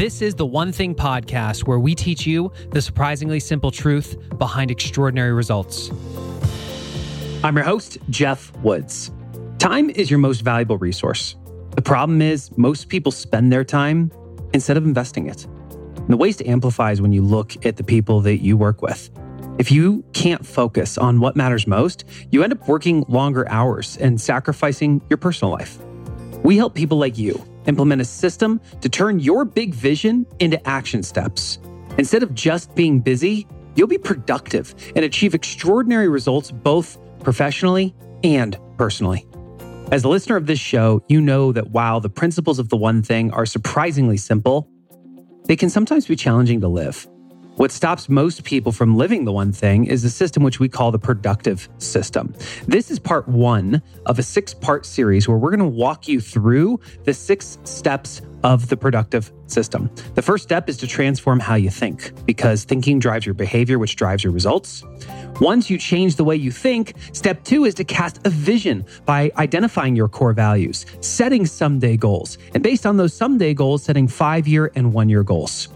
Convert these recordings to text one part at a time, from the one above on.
This is the One Thing podcast where we teach you the surprisingly simple truth behind extraordinary results. I'm your host, Geoff Woods. Time is your most valuable resource. The problem is, most people spend their time instead of investing it. And the waste amplifies when you look at the people that you work with. If you can't focus on what matters most, you end up working longer hours and sacrificing your personal life. We help people like you implement a system to turn your big vision into action steps. Instead of just being busy, you'll be productive and achieve extraordinary results both professionally and personally. As a listener of this show, you know that while the principles of the one thing are surprisingly simple, they can sometimes be challenging to live. What stops most people from living the one thing is the system which we call the ProduKtive system. This is part one of a six part series where we're going to walk you through the six steps of the ProduKtive system. The first step is to transform how you think because thinking drives your behavior, which drives your results. Once you change the way you think, step two is to cast a vision by identifying your core values, setting someday goals, and based on those someday goals, setting five year and one year goals.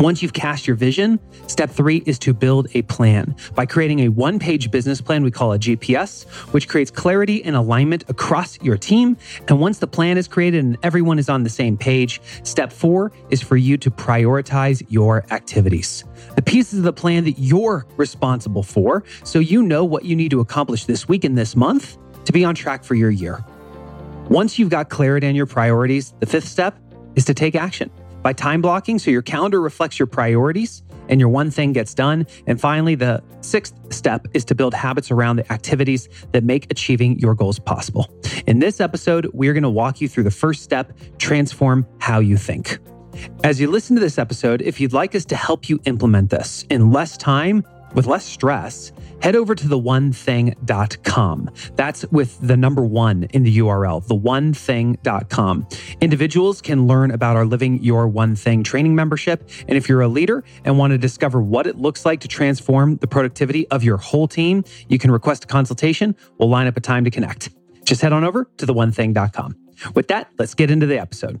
Once you've cast your vision, step three is to build a plan by creating a one page business plan we call a GPS, which creates clarity and alignment across your team. And once the plan is created and everyone is on the same page, step four is for you to prioritize your activities. The pieces of the plan that you're responsible for, so you know what you need to accomplish this week and this month to be on track for your year. Once you've got clarity on your priorities, the fifth step is to take action by time blocking so your calendar reflects your priorities and your one thing gets done. And finally, the sixth step is to build habits around the activities that make achieving your goals possible. In this episode, we're going to walk you through the first step transform how you think. As you listen to this episode, if you'd like us to help you implement this in less time, with less stress, head over to theonething.com. That's with the number one in the URL, theonething.com. Individuals can learn about our Living Your One Thing training membership. And if you're a leader and want to discover what it looks like to transform the productivity of your whole team, you can request a consultation. We'll line up a time to connect. Just head on over to theonething.com. With that, let's get into the episode.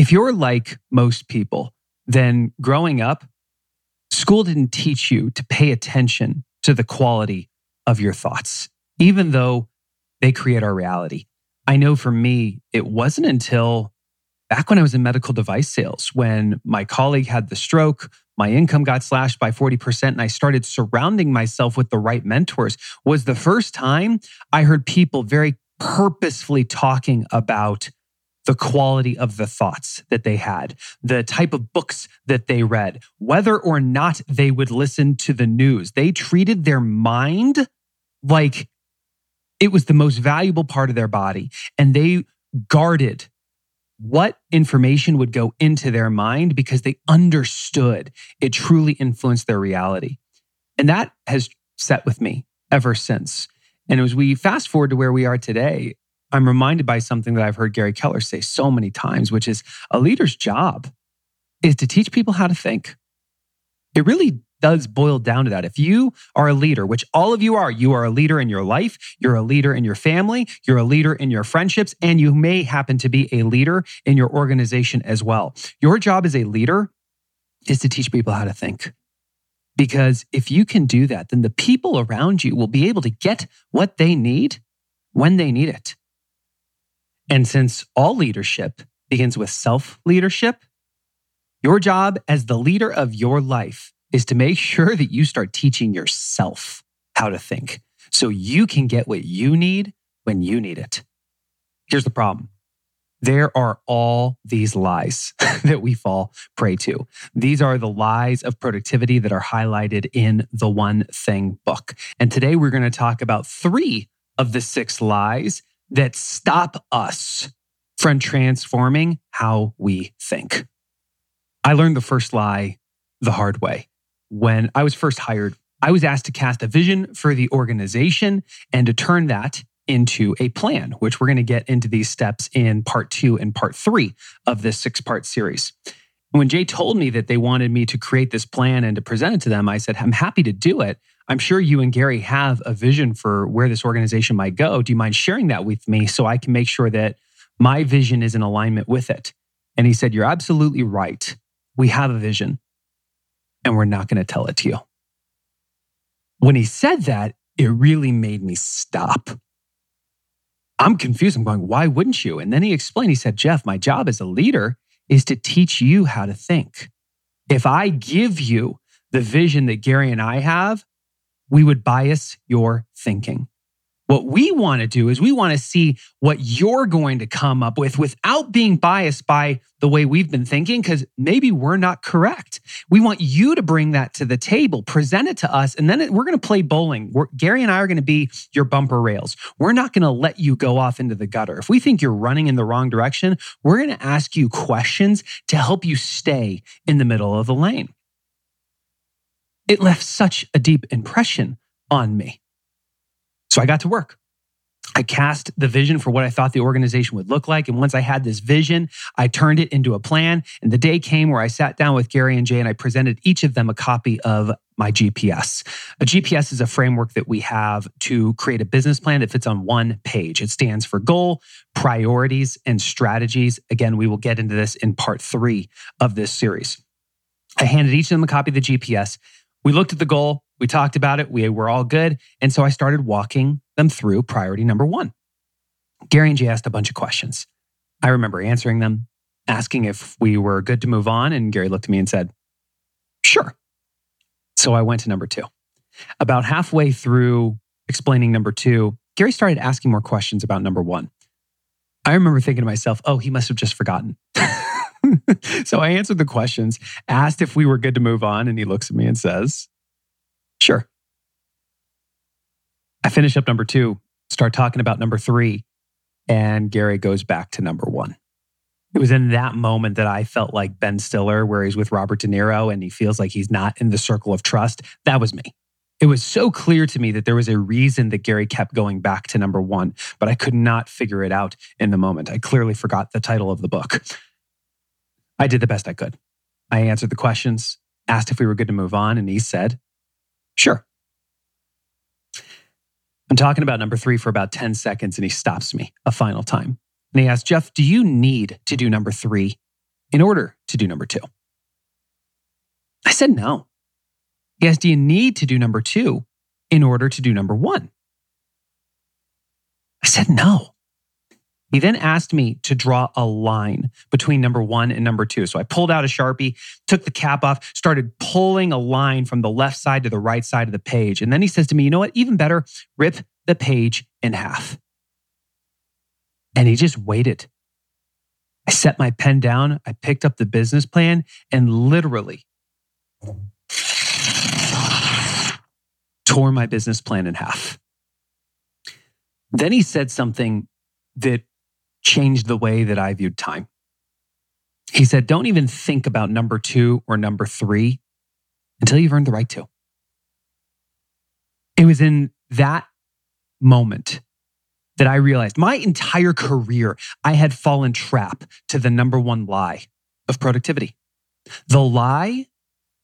If you're like most people, then growing up, school didn't teach you to pay attention to the quality of your thoughts, even though they create our reality. I know for me, it wasn't until back when I was in medical device sales, when my colleague had the stroke, my income got slashed by 40%, and I started surrounding myself with the right mentors, was the first time I heard people very purposefully talking about the quality of the thoughts that they had, the type of books that they read, whether or not they would listen to the news. They treated their mind like it was the most valuable part of their body, and they guarded what information would go into their mind because they understood it truly influenced their reality. And that has set with me ever since. And as we fast forward to where we are today, I'm reminded by something that I've heard Gary Keller say so many times, which is a leader's job is to teach people how to think. It really does boil down to that. If you are a leader, which all of you are, you are a leader in your life, you're a leader in your family, you're a leader in your friendships, and you may happen to be a leader in your organization as well. Your job as a leader is to teach people how to think. Because if you can do that, then the people around you will be able to get what they need when they need it. And since all leadership begins with self leadership, your job as the leader of your life is to make sure that you start teaching yourself how to think so you can get what you need when you need it. Here's the problem there are all these lies that we fall prey to. These are the lies of productivity that are highlighted in the One Thing book. And today we're going to talk about three of the six lies that stop us from transforming how we think. I learned the first lie the hard way. When I was first hired, I was asked to cast a vision for the organization and to turn that into a plan, which we're going to get into these steps in part two and part three of this six part series. When Jay told me that they wanted me to create this plan and to present it to them, I said, I'm happy to do it. I'm sure you and Gary have a vision for where this organization might go. Do you mind sharing that with me so I can make sure that my vision is in alignment with it? And he said, You're absolutely right. We have a vision and we're not going to tell it to you. When he said that, it really made me stop I'm confused. I'm going, why wouldn't you? And then he explained, he said, Geoff, my job as a leader is to teach you how to think. If I give you the vision that Gary and I have, we would bias your thinking. What we want to do is we want to see what you're going to come up with without being biased by the way we've been thinking, because maybe we're not correct. We want you to bring that to the table, present it to us, and then we're going to play bowling. We're, Gary and I are going to be your bumper rails. We're not going to let you go off into the gutter. If we think you're running in the wrong direction, we're going to ask you questions to help you stay in the middle of the lane. It left such a deep impression on me. So I got to work. I cast the vision for what I thought the organization would look like. And once I had this vision, I turned it into a plan. And the day came where I sat down with Gary and Jay and I presented each of them a copy of my GPS. A GPS is a framework that we have to create a business plan that fits on one page. It stands for goal, priorities, and strategies. Again, we will get into this in part three of this series. I handed each of them a copy of the GPS. We looked at the goal, we talked about it, we were all good. And so I started walking them through priority number one. Gary and Jay asked a bunch of questions. I remember answering them, asking if we were good to move on. And Gary looked at me and said, Sure. So I went to number two. About halfway through explaining number two, Gary started asking more questions about number one. I remember thinking to myself, oh, he must have just forgotten. so I answered the questions, asked if we were good to move on, and he looks at me and says, Sure. I finish up number two, start talking about number three, and Gary goes back to number one. It was in that moment that I felt like Ben Stiller, where he's with Robert De Niro and he feels like he's not in the circle of trust. That was me. It was so clear to me that there was a reason that Gary kept going back to number one, but I could not figure it out in the moment. I clearly forgot the title of the book. I did the best I could. I answered the questions, asked if we were good to move on, and he said, Sure. I'm talking about number three for about 10 seconds, and he stops me a final time. And he asks, Geoff, do you need to do number three in order to do number two? I said, no. He asked, do you need to do number two in order to do number one? I said, no. He then asked me to draw a line between number one and number two. So I pulled out a Sharpie, took the cap off, started pulling a line from the left side to the right side of the page. And then he says to me, you know what? Even better, rip the page in half. And he just waited. I set my pen down, I picked up the business plan, and literally tore my business plan in half. Then he said something that changed the way that I viewed time. He said, Don't even think about number two or number three until you've earned the right to. It was in that moment that I realized my entire career, I had fallen trap to the number one lie of productivity the lie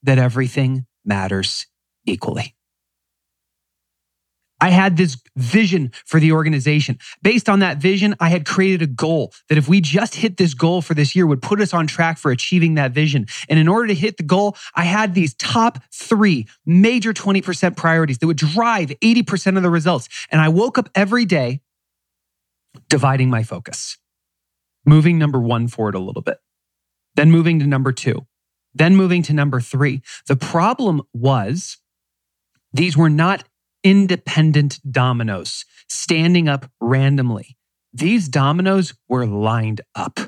that everything matters equally. I had this vision for the organization. Based on that vision, I had created a goal that if we just hit this goal for this year would put us on track for achieving that vision. And in order to hit the goal, I had these top three major 20% priorities that would drive 80% of the results. And I woke up every day dividing my focus, moving number one forward a little bit, then moving to number two, then moving to number three. The problem was these were not independent dominoes standing up randomly. These dominoes were lined up.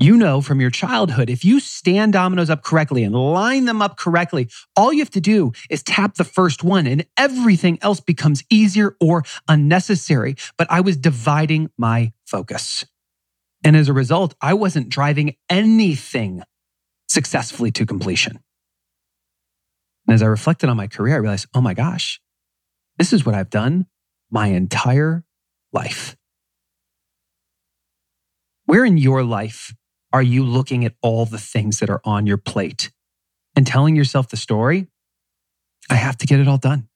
You know from your childhood, if you stand dominoes up correctly and line them up correctly, all you have to do is tap the first one and everything else becomes easier or unnecessary. But I was dividing my focus. And as a result, I wasn't driving anything successfully to completion. And as I reflected on my career, I realized, oh my gosh, this is what I've done my entire life. Where in your life are you looking at all the things that are on your plate and telling yourself the story? I have to get it all done.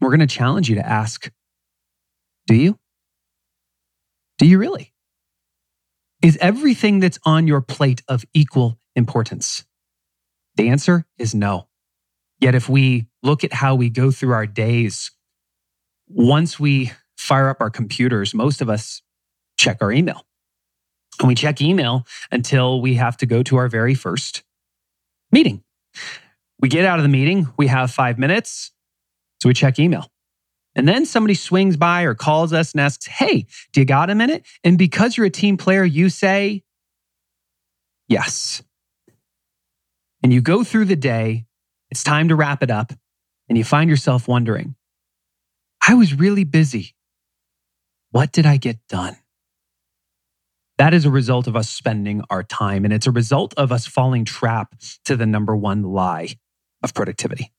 We're going to challenge you to ask Do you? Do you really? Is everything that's on your plate of equal importance? The answer is no. Yet, if we look at how we go through our days, once we fire up our computers, most of us check our email. And we check email until we have to go to our very first meeting. We get out of the meeting, we have five minutes, so we check email. And then somebody swings by or calls us and asks, Hey, do you got a minute? And because you're a team player, you say, Yes. And you go through the day it's time to wrap it up. And you find yourself wondering, I was really busy. What did I get done? That is a result of us spending our time. And it's a result of us falling trap to the number one lie of productivity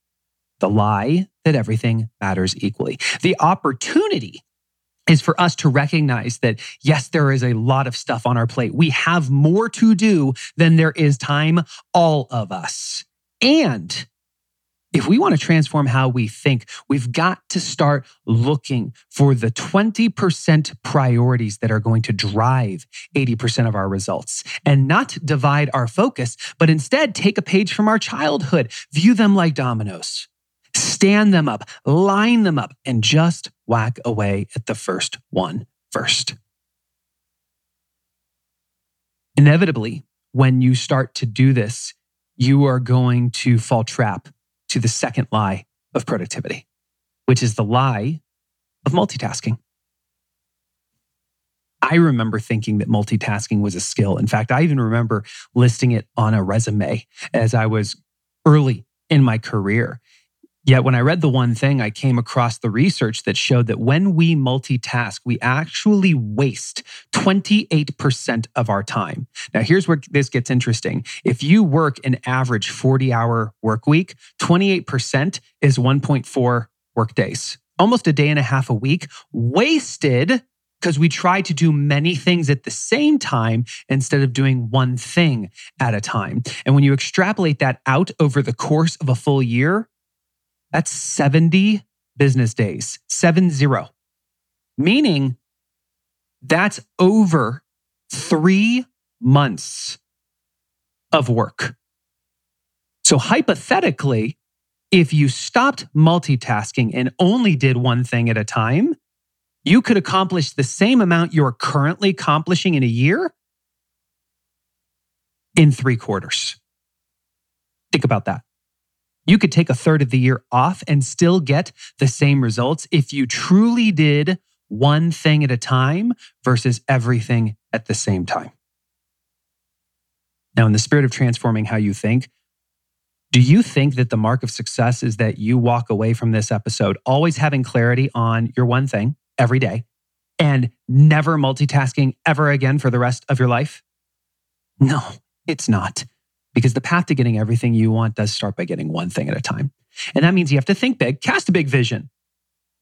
the lie that everything matters equally. The opportunity is for us to recognize that, yes, there is a lot of stuff on our plate. We have more to do than there is time, all of us. And if we want to transform how we think, we've got to start looking for the 20% priorities that are going to drive 80% of our results and not divide our focus, but instead take a page from our childhood, view them like dominoes, stand them up, line them up, and just whack away at the first one first. Inevitably, when you start to do this, you are going to fall trap to the second lie of productivity, which is the lie of multitasking. I remember thinking that multitasking was a skill. In fact, I even remember listing it on a resume as I was early in my career. Yet when I read the one thing, I came across the research that showed that when we multitask, we actually waste 28% of our time. Now, here's where this gets interesting. If you work an average 40 hour work week, 28% is 1.4 work days, almost a day and a half a week wasted because we try to do many things at the same time instead of doing one thing at a time. And when you extrapolate that out over the course of a full year, that's 70 business days, seven zero, meaning that's over three months of work. So, hypothetically, if you stopped multitasking and only did one thing at a time, you could accomplish the same amount you're currently accomplishing in a year in three quarters. Think about that. You could take a third of the year off and still get the same results if you truly did one thing at a time versus everything at the same time. Now, in the spirit of transforming how you think, do you think that the mark of success is that you walk away from this episode always having clarity on your one thing every day and never multitasking ever again for the rest of your life? No, it's not. Because the path to getting everything you want does start by getting one thing at a time. And that means you have to think big, cast a big vision,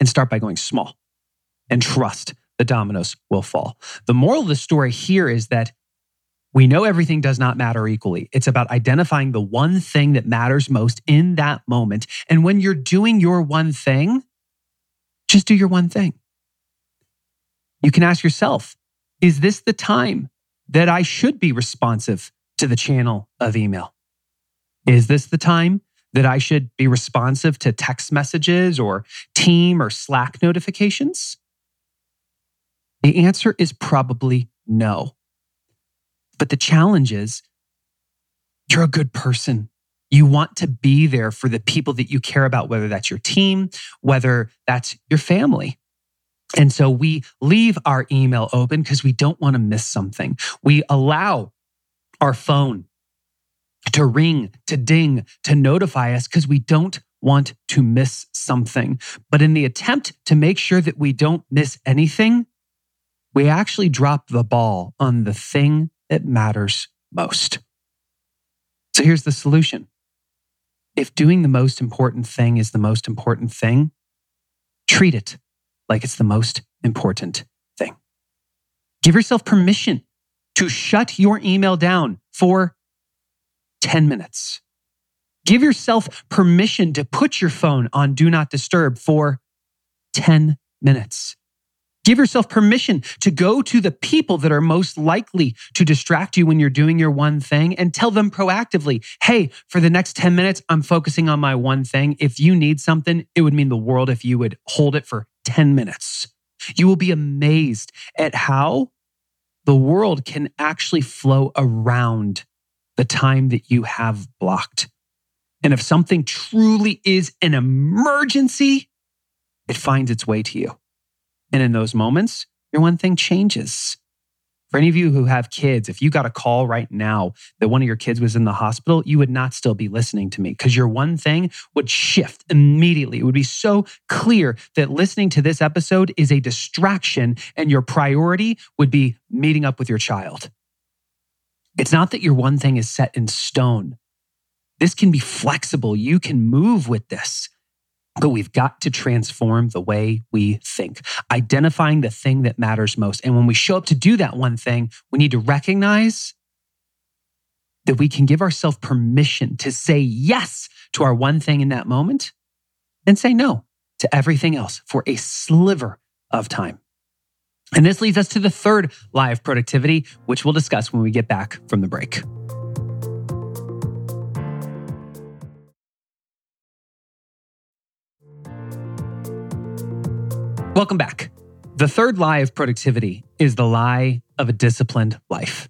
and start by going small and trust the dominoes will fall. The moral of the story here is that We know everything does not matter equally. It's about identifying the one thing that matters most in that moment. And when you're doing your one thing, just do your one thing. You can ask yourself, is this the time that I should be responsive to the channel of email? Is this the time that I should be responsive to text messages or team or Slack notifications? The answer is probably no. But the challenge is you're a good person. You want to be there for the people that you care about, whether that's your team, whether that's your family. And so we leave our email open because we don't want to miss something. We allow our phone to ring, to ding, to notify us because we don't want to miss something. But in the attempt to make sure that we don't miss anything, we actually drop the ball on the thing that matters most. So here's the solution. If doing the most important thing is the most important thing, treat it like it's the most important thing. Give yourself permission to shut your email down for 10 minutes. Give yourself permission to put your phone on do not disturb for 10 minutes. Give yourself permission to go to the people that are most likely to distract you when you're doing your one thing and tell them proactively, hey, for the next 10 minutes, I'm focusing on my one thing. If you need something, it would mean the world if you would hold it for 10 minutes. You will be amazed at how the world can actually flow around the time that you have blocked. And if something truly is an emergency, it finds its way to you. And in those moments, your one thing changes. For any of you who have kids, if you got a call right now that one of your kids was in the hospital, you would not still be listening to me because your one thing would shift immediately. It would be so clear that listening to this episode is a distraction and your priority would be meeting up with your child. It's not that your one thing is set in stone. This can be flexible. You can move with this. But we've got to transform the way we think, identifying the thing that matters most. And when we show up to do that one thing, we need to recognize that we can give ourselves permission to say yes to our one thing in that moment and say no to everything else for a sliver of time. And this leads us to the third lie of productivity, which we'll discuss when we get back from the break. Welcome back. The third lie of productivity is the lie of a disciplined life.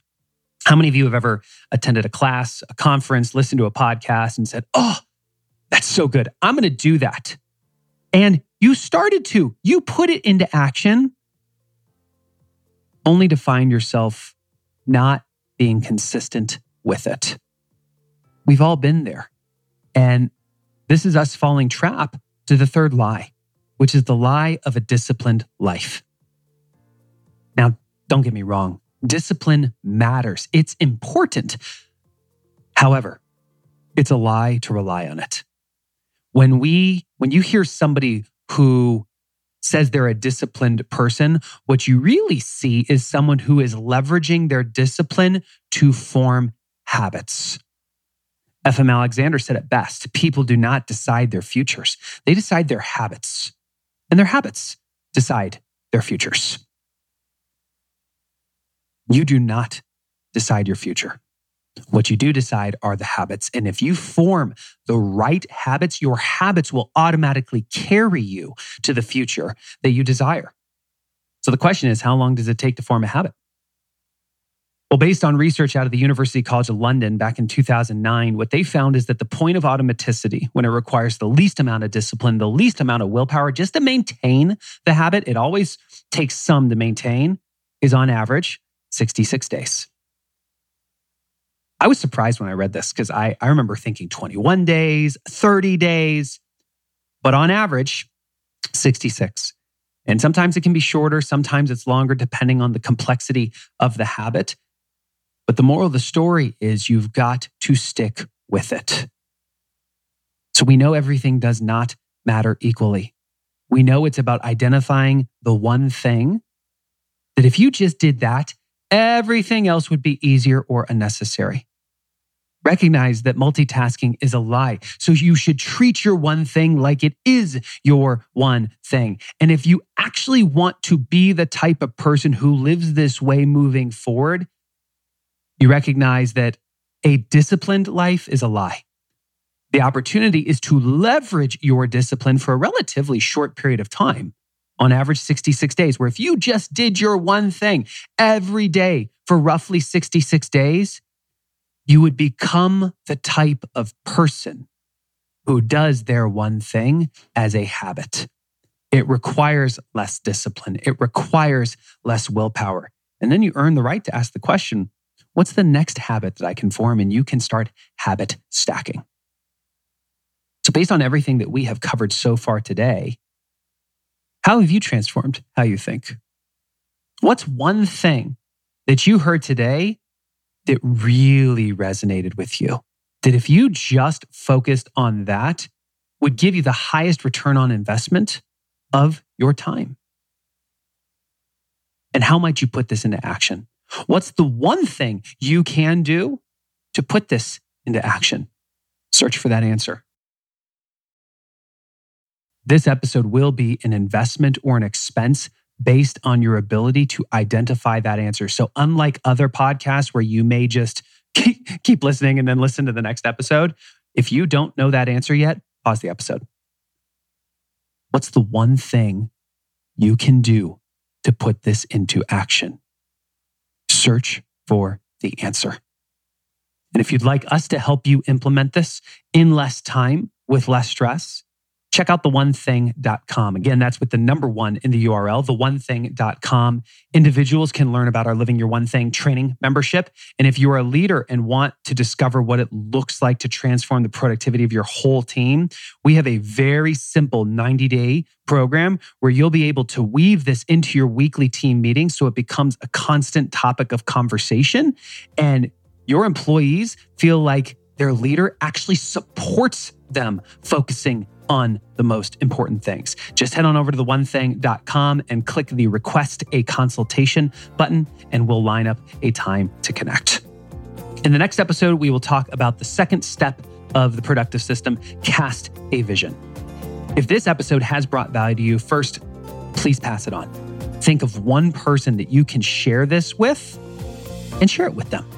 How many of you have ever attended a class, a conference, listened to a podcast, and said, Oh, that's so good. I'm going to do that. And you started to, you put it into action, only to find yourself not being consistent with it. We've all been there. And this is us falling trap to the third lie which is the lie of a disciplined life. Now, don't get me wrong, discipline matters, it's important. However, it's a lie to rely on it. When we when you hear somebody who says they're a disciplined person, what you really see is someone who is leveraging their discipline to form habits. F.M. Alexander said it best people do not decide their futures, they decide their habits and their habits decide their futures. You do not decide your future. What you do decide are the habits. And if you form the right habits, your habits will automatically carry you to the future that you desire. So the question is how long does it take to form a habit? Well, based on research out of the University College of London back in 2009, what they found is that the point of automaticity, when it requires the least amount of discipline, the least amount of willpower just to maintain the habit, it always takes some to maintain, is on average 66 days. I was surprised when I read this because I, I remember thinking 21 days, 30 days, but on average, 66. And sometimes it can be shorter, sometimes it's longer, depending on the complexity of the habit. But the moral of the story is you've got to stick with it. So we know everything does not matter equally. We know it's about identifying the one thing that if you just did that everything else would be easier or unnecessary. Recognize that multitasking is a lie. So you should treat your one thing like it is your one thing. And if you actually want to be the type of person who lives this way moving forward, you recognize that a disciplined life is a lie. The opportunity is to leverage your discipline for a relatively short period of time, on average 66 days, where if you just did your one thing every day for roughly 66 days, you would become the type of person who does their one thing as a habit. It requires less discipline, it requires less willpower. And then you earn the right to ask the question what's the next habit that I can form? And you can start habit stacking. So, based on everything that we have covered so far today, how have you transformed how you think? What's one thing that you heard today that really resonated with you. That if you just focused on that, would give you the highest return on investment of your time. And how might you put this into action? What's the one thing you can do to put this into action? Search for that answer. This episode will be an investment or an expense based on your ability to identify that answer. So, unlike other podcasts where you may just keep listening and then listen to the next episode, if you don't know that answer yet, pause the episode. What's the one thing you can do to put this into action? Search for the answer. And if you'd like us to help you implement this in less time with less stress, check out theonething.com. Again, that's with the number one in the URL, theonething.com. Individuals can learn about our Living Your One Thing training membership. And if you are a leader and want to discover what it looks like to transform the productivity of your whole team, we have a very simple 90 day program where you'll be able to weave this into your weekly team meetings so it becomes a constant topic of conversation. And your employees feel like their leader actually supports them focusing on the most important things. Just head on over to the onething.com and click the request a consultation button, and we'll line up a time to connect. In the next episode, we will talk about the second step of the ProduKtive system cast a vision. If this episode has brought value to you, first, please pass it on. Think of one person that you can share this with and share it with them.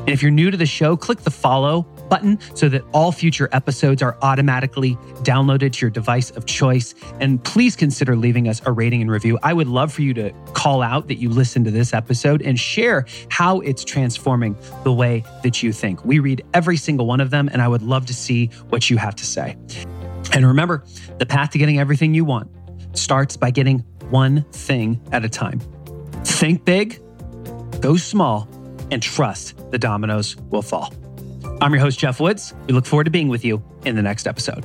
And if you're new to the show, click the follow button so that all future episodes are automatically downloaded to your device of choice. And please consider leaving us a rating and review. I would love for you to call out that you listened to this episode and share how it's transforming the way that you think. We read every single one of them, and I would love to see what you have to say. And remember, the path to getting everything you want starts by getting one thing at a time. Think big, go small, and trust the dominoes will fall. I'm your host, Geoff Woods. We look forward to being with you in the next episode.